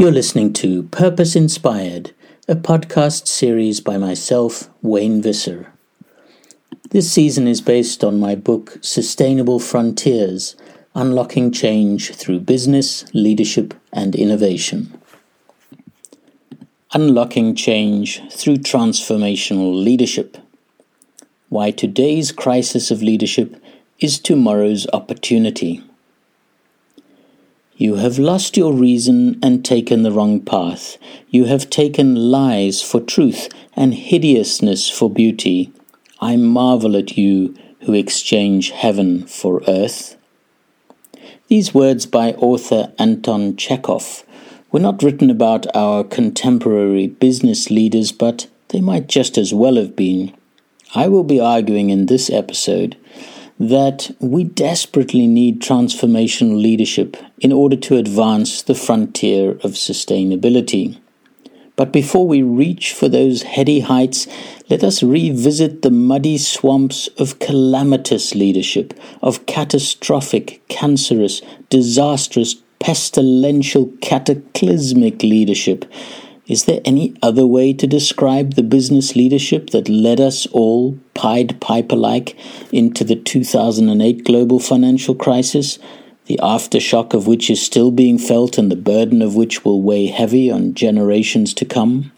You're listening to Purpose Inspired, a podcast series by myself, Wayne Visser. This season is based on my book Sustainable Frontiers Unlocking Change Through Business, Leadership, and Innovation. Unlocking Change Through Transformational Leadership. Why today's crisis of leadership is tomorrow's opportunity. You have lost your reason and taken the wrong path. You have taken lies for truth and hideousness for beauty. I marvel at you who exchange heaven for earth. These words by author Anton Chekhov were not written about our contemporary business leaders, but they might just as well have been. I will be arguing in this episode that we desperately need transformational leadership in order to advance the frontier of sustainability. But before we reach for those heady heights, let us revisit the muddy swamps of calamitous leadership, of catastrophic, cancerous, disastrous, pestilential, cataclysmic leadership is there any other way to describe the business leadership that led us all, Pied Piper like, into the 2008 global financial crisis, the aftershock of which is still being felt and the burden of which will weigh heavy on generations to come?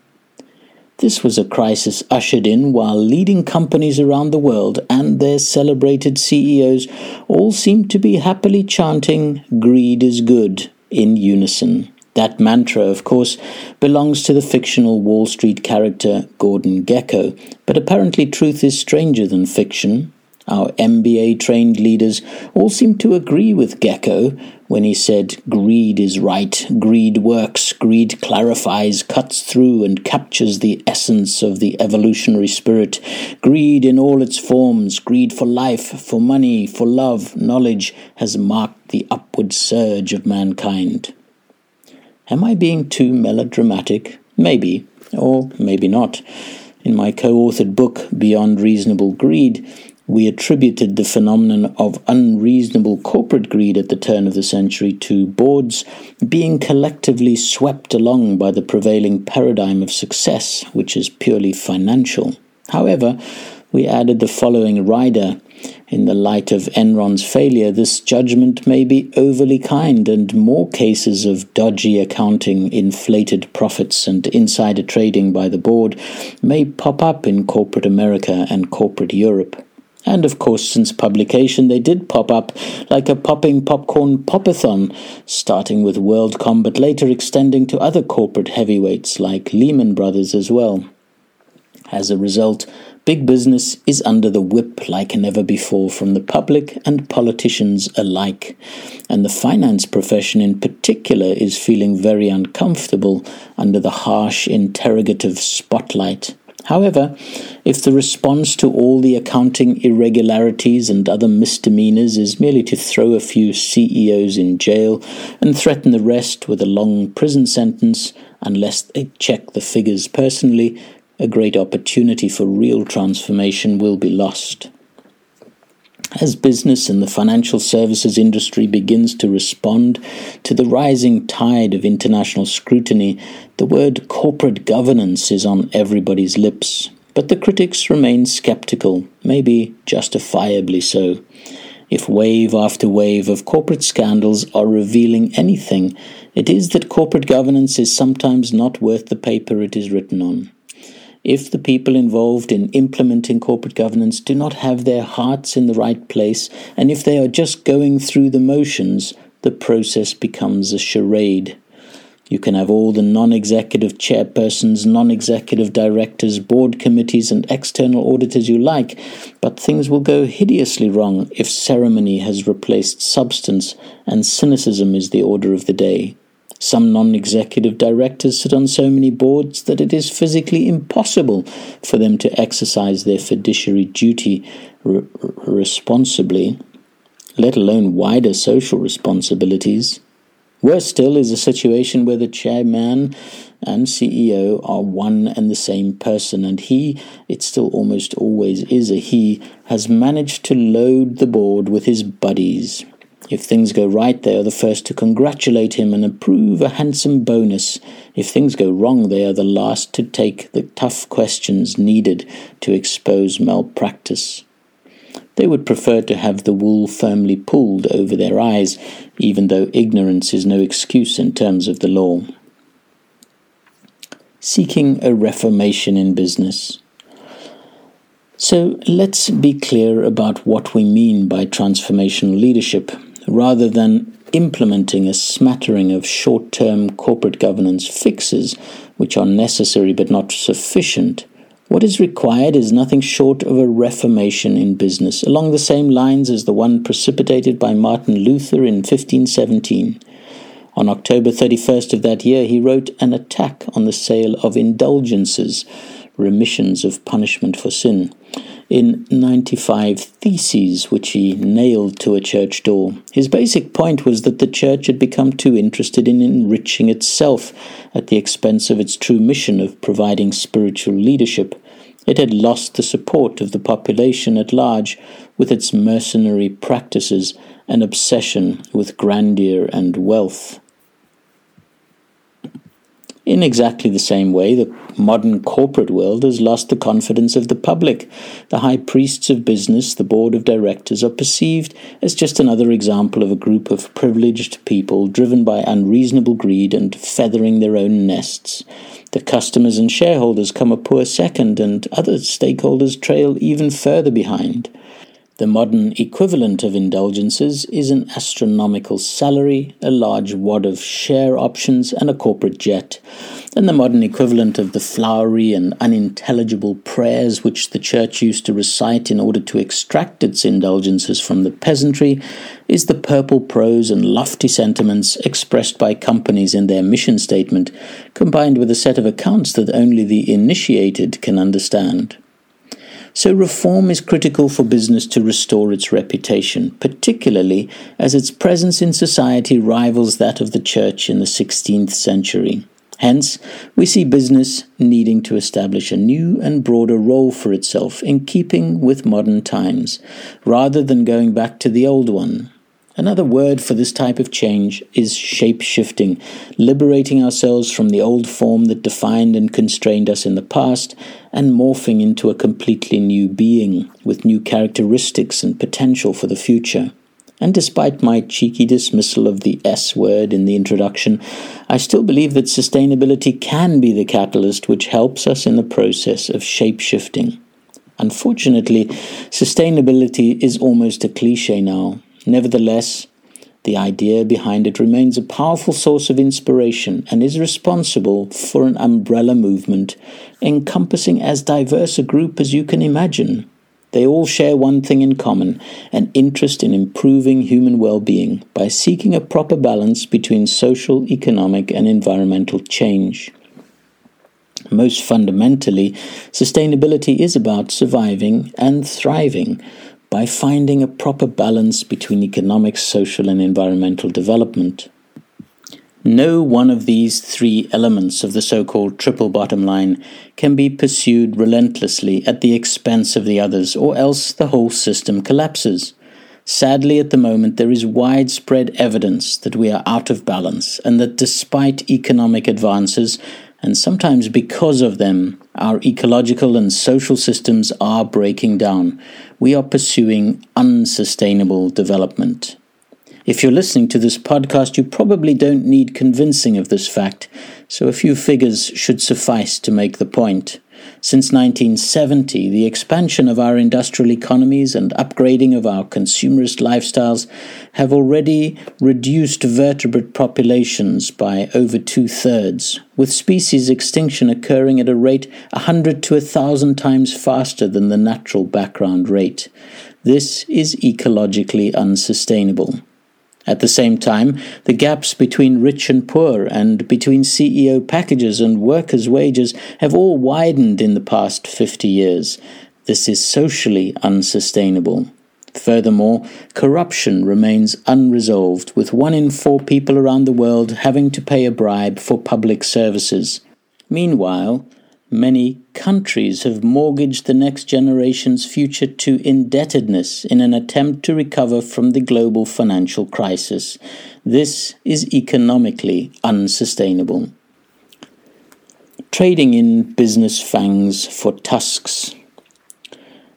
This was a crisis ushered in while leading companies around the world and their celebrated CEOs all seemed to be happily chanting, Greed is good, in unison. That mantra, of course, belongs to the fictional Wall Street character Gordon Gekko, but apparently truth is stranger than fiction. Our MBA trained leaders all seem to agree with Gekko when he said, Greed is right, greed works, greed clarifies, cuts through, and captures the essence of the evolutionary spirit. Greed in all its forms, greed for life, for money, for love, knowledge, has marked the upward surge of mankind. Am I being too melodramatic? Maybe, or maybe not. In my co authored book, Beyond Reasonable Greed, we attributed the phenomenon of unreasonable corporate greed at the turn of the century to boards being collectively swept along by the prevailing paradigm of success, which is purely financial. However, we added the following rider in the light of Enron's failure, this judgment may be overly kind, and more cases of dodgy accounting, inflated profits, and insider trading by the board may pop up in corporate America and corporate Europe. And of course, since publication, they did pop up like a popping popcorn popathon, starting with WorldCom, but later extending to other corporate heavyweights like Lehman Brothers as well. As a result, Big business is under the whip like never before from the public and politicians alike. And the finance profession in particular is feeling very uncomfortable under the harsh interrogative spotlight. However, if the response to all the accounting irregularities and other misdemeanors is merely to throw a few CEOs in jail and threaten the rest with a long prison sentence unless they check the figures personally, a great opportunity for real transformation will be lost. As business and the financial services industry begins to respond to the rising tide of international scrutiny, the word corporate governance is on everybody's lips. But the critics remain skeptical, maybe justifiably so. If wave after wave of corporate scandals are revealing anything, it is that corporate governance is sometimes not worth the paper it is written on. If the people involved in implementing corporate governance do not have their hearts in the right place, and if they are just going through the motions, the process becomes a charade. You can have all the non executive chairpersons, non executive directors, board committees, and external auditors you like, but things will go hideously wrong if ceremony has replaced substance and cynicism is the order of the day. Some non executive directors sit on so many boards that it is physically impossible for them to exercise their fiduciary duty re- responsibly, let alone wider social responsibilities. Worse still is a situation where the chairman and CEO are one and the same person, and he, it still almost always is a he, has managed to load the board with his buddies If things go right, they are the first to congratulate him and approve a handsome bonus. If things go wrong, they are the last to take the tough questions needed to expose malpractice. They would prefer to have the wool firmly pulled over their eyes, even though ignorance is no excuse in terms of the law. Seeking a reformation in business. So let's be clear about what we mean by transformational leadership rather than implementing a smattering of short term corporate governance fixes, which are necessary but not sufficient. What is required is nothing short of a reformation in business, along the same lines as the one precipitated by Martin Luther in 1517. On October 31st of that year, he wrote an attack on the sale of indulgences, remissions of punishment for sin in 95 Theses, which he nailed to a church door. His basic point was that the church had become too interested in enriching itself at the expense of its true mission of providing spiritual leadership. It had lost the support of the population at large with its mercenary practices and obsession with grandeur and wealth. In exactly the same way, the modern corporate world has lost the confidence of the public. The high priests of business, the board of directors, are perceived as just another example of a group of privileged people driven by unreasonable greed and feathering their own nests. The customers and shareholders come a poor second, and other stakeholders trail even further behind. The modern equivalent of indulgences is an astronomical salary, a large wad of share options, and a corporate jet. And the modern equivalent of the flowery and unintelligible prayers which the church used to recite in order to extract its indulgences from the peasantry is the purple prose and lofty sentiments expressed by companies in their mission statement, combined with a set of accounts that only the initiated can understand. So, reform is critical for business to restore its reputation, particularly as its presence in society rivals that of the church in the 16th century. Hence, we see business needing to establish a new and broader role for itself in keeping with modern times, rather than going back to the old one, Another word for this type of change is shape shifting, liberating ourselves from the old form that defined and constrained us in the past and morphing into a completely new being with new characteristics and potential for the future. And despite my cheeky dismissal of the S word in the introduction, I still believe that sustainability can be the catalyst which helps us in the process of shape shifting. Unfortunately, sustainability is almost a cliche now Nevertheless, the idea behind it remains a powerful source of inspiration and is responsible for an umbrella movement encompassing as diverse a group as you can imagine. They all share one thing in common an interest in improving human well being by seeking a proper balance between social, economic, and environmental change. Most fundamentally, sustainability is about surviving and thriving by finding a proper balance between economic, social, and environmental development. No one of these three elements of the so called triple bottom line can be pursued relentlessly at the expense of the others, or else the whole system collapses. Sadly, at the moment, there is widespread evidence that we are out of balance, and that despite economic advances, and sometimes because of them, our ecological and social systems are breaking down. We are pursuing unsustainable development. If you're listening to this podcast, you probably don't need convincing of this fact, so a few figures should suffice to make the point. Since 1970, the expansion of our industrial economies and upgrading of our consumerist lifestyles have already reduced vertebrate populations by over two thirds, with species extinction occurring at a rate a hundred to a thousand times faster than the natural background rate. This is ecologically unsustainable. At the same time, the gaps between rich and poor and between CEO packages and workers' wages have all widened in the past 50 years. This is socially unsustainable. Furthermore, corruption remains unresolved, with one in four people around the world having to pay a bribe for public services. Meanwhile, Many countries have mortgaged the next generation's future to indebtedness in an attempt to recover from the global financial crisis. This is economically unsustainable. Trading in business fangs for tusks.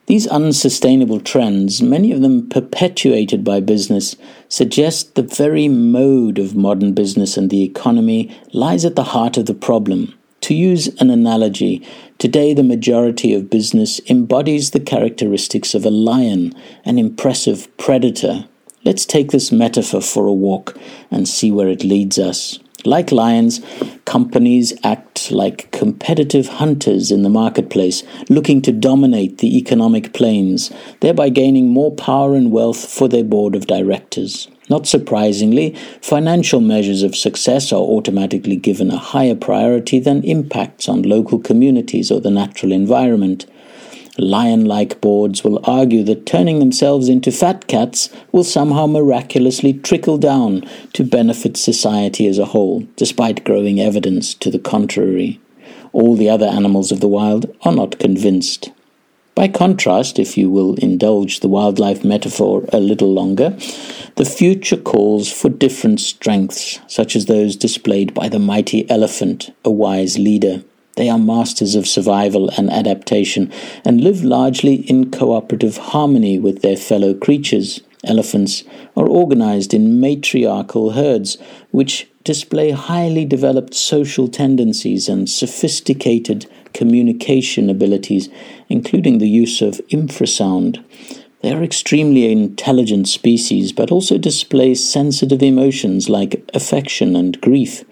These unsustainable trends, many of them perpetuated by business, suggest the very mode of modern business and the economy lies at the heart of the problem. To use an analogy, today the majority of business embodies the characteristics of a lion, an impressive predator. Let's take this metaphor for a walk and see where it leads us. Like lions, companies act like competitive hunters in the marketplace, looking to dominate the economic plains, thereby gaining more power and wealth for their board of directors. Not surprisingly, financial measures of success are automatically given a higher priority than impacts on local communities or the natural environment. Lion like boards will argue that turning themselves into fat cats will somehow miraculously trickle down to benefit society as a whole, despite growing evidence to the contrary. All the other animals of the wild are not convinced. By contrast, if you will indulge the wildlife metaphor a little longer, the future calls for different strengths, such as those displayed by the mighty elephant, a wise leader. They are masters of survival and adaptation and live largely in cooperative harmony with their fellow creatures. Elephants are organized in matriarchal herds, which display highly developed social tendencies and sophisticated communication abilities, including the use of infrasound. They are extremely intelligent species, but also display sensitive emotions like affection and grief.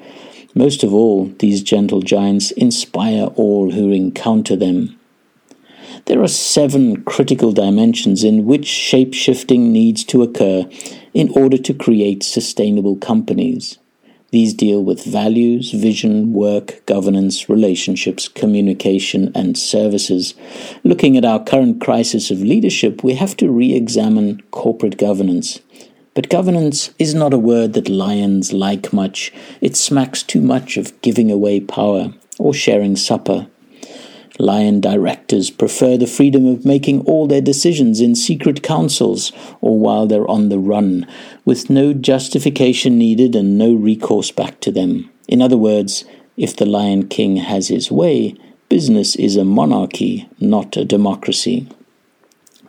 Most of all, these gentle giants inspire all who encounter them. There are seven critical dimensions in which shape shifting needs to occur in order to create sustainable companies. These deal with values, vision, work, governance, relationships, communication, and services. Looking at our current crisis of leadership, we have to re examine corporate governance. But governance is not a word that lions like much. It smacks too much of giving away power or sharing supper. Lion directors prefer the freedom of making all their decisions in secret councils or while they're on the run, with no justification needed and no recourse back to them. In other words, if the Lion King has his way, business is a monarchy, not a democracy.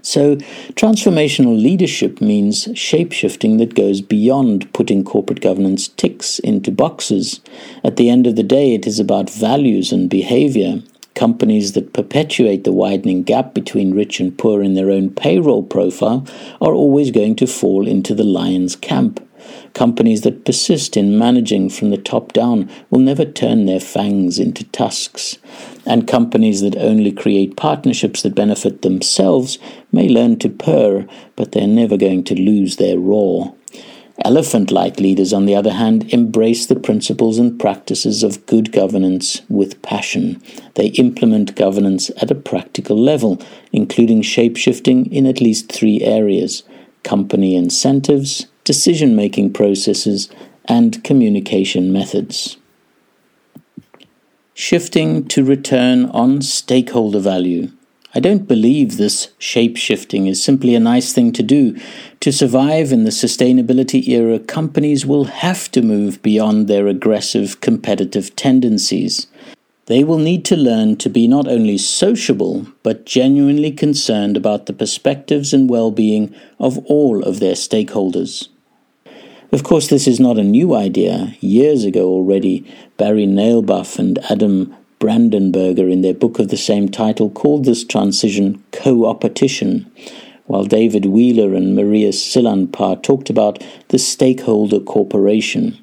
So, transformational leadership means shapeshifting that goes beyond putting corporate governance ticks into boxes. At the end of the day, it is about values and behavior. Companies that perpetuate the widening gap between rich and poor in their own payroll profile are always going to fall into the lion's camp. Companies that persist in managing from the top down will never turn their fangs into tusks. And companies that only create partnerships that benefit themselves may learn to purr, but they're never going to lose their roar. Elephant like leaders, on the other hand, embrace the principles and practices of good governance with passion. They implement governance at a practical level, including shape shifting in at least three areas company incentives, decision making processes, and communication methods. Shifting to return on stakeholder value. I don't believe this shape shifting is simply a nice thing to do. To survive in the sustainability era, companies will have to move beyond their aggressive competitive tendencies. They will need to learn to be not only sociable, but genuinely concerned about the perspectives and well being of all of their stakeholders. Of course, this is not a new idea. Years ago already, Barry Nalebuff and Adam Brandenburger, in their book of the same title, called this transition co-opetition, while David Wheeler and Maria Sillanpää talked about the stakeholder corporation.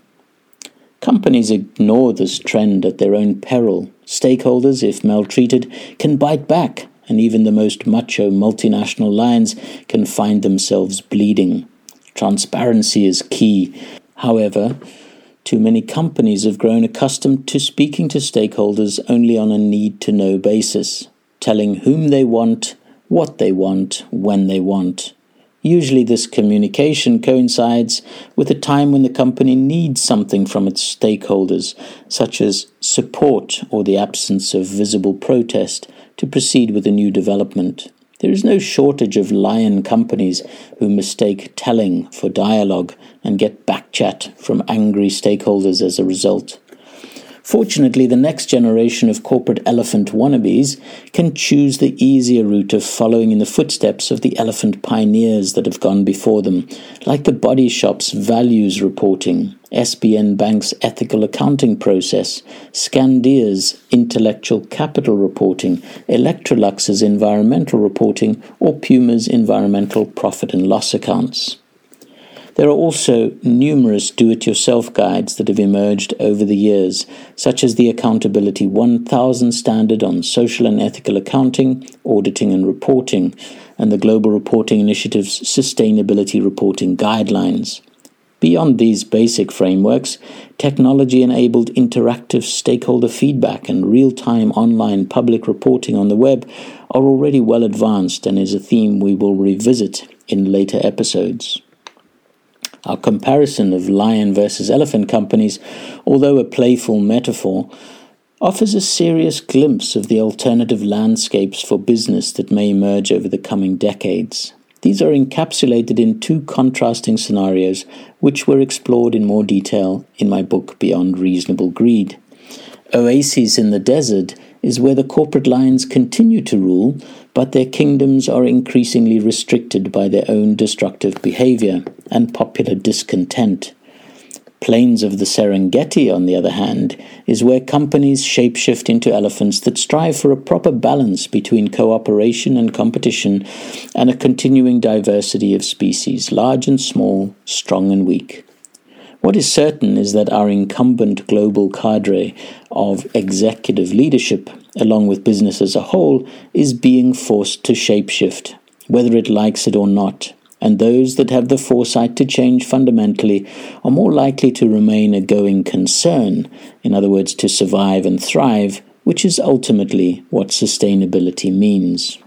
Companies ignore this trend at their own peril. Stakeholders, if maltreated, can bite back, and even the most macho multinational lions can find themselves bleeding. Transparency is key. However, too many companies have grown accustomed to speaking to stakeholders only on a need to know basis, telling whom they want, what they want, when they want. Usually, this communication coincides with a time when the company needs something from its stakeholders, such as support or the absence of visible protest, to proceed with a new development. There is no shortage of lion companies who mistake telling for dialogue and get backchat from angry stakeholders as a result. Fortunately, the next generation of corporate elephant wannabes can choose the easier route of following in the footsteps of the elephant pioneers that have gone before them, like the Body Shop's values reporting, SBN Bank's ethical accounting process, Skandia's intellectual capital reporting, Electrolux's environmental reporting, or Puma's environmental profit and loss accounts. There are also numerous do it yourself guides that have emerged over the years, such as the Accountability 1000 Standard on Social and Ethical Accounting, Auditing and Reporting, and the Global Reporting Initiative's Sustainability Reporting Guidelines. Beyond these basic frameworks, technology enabled interactive stakeholder feedback and real time online public reporting on the web are already well advanced and is a theme we will revisit in later episodes. Our comparison of lion versus elephant companies, although a playful metaphor, offers a serious glimpse of the alternative landscapes for business that may emerge over the coming decades. These are encapsulated in two contrasting scenarios, which were explored in more detail in my book Beyond Reasonable Greed. Oases in the desert is where the corporate lions continue to rule, but their kingdoms are increasingly restricted by their own destructive behavior and popular discontent. Plains of the Serengeti, on the other hand, is where companies shapeshift into elephants that strive for a proper balance between cooperation and competition and a continuing diversity of species, large and small, strong and weak. What is certain is that our incumbent global cadre of executive leadership, along with business as a whole, is being forced to shapeshift, whether it likes it or not. And those that have the foresight to change fundamentally are more likely to remain a going concern, in other words, to survive and thrive, which is ultimately what sustainability means.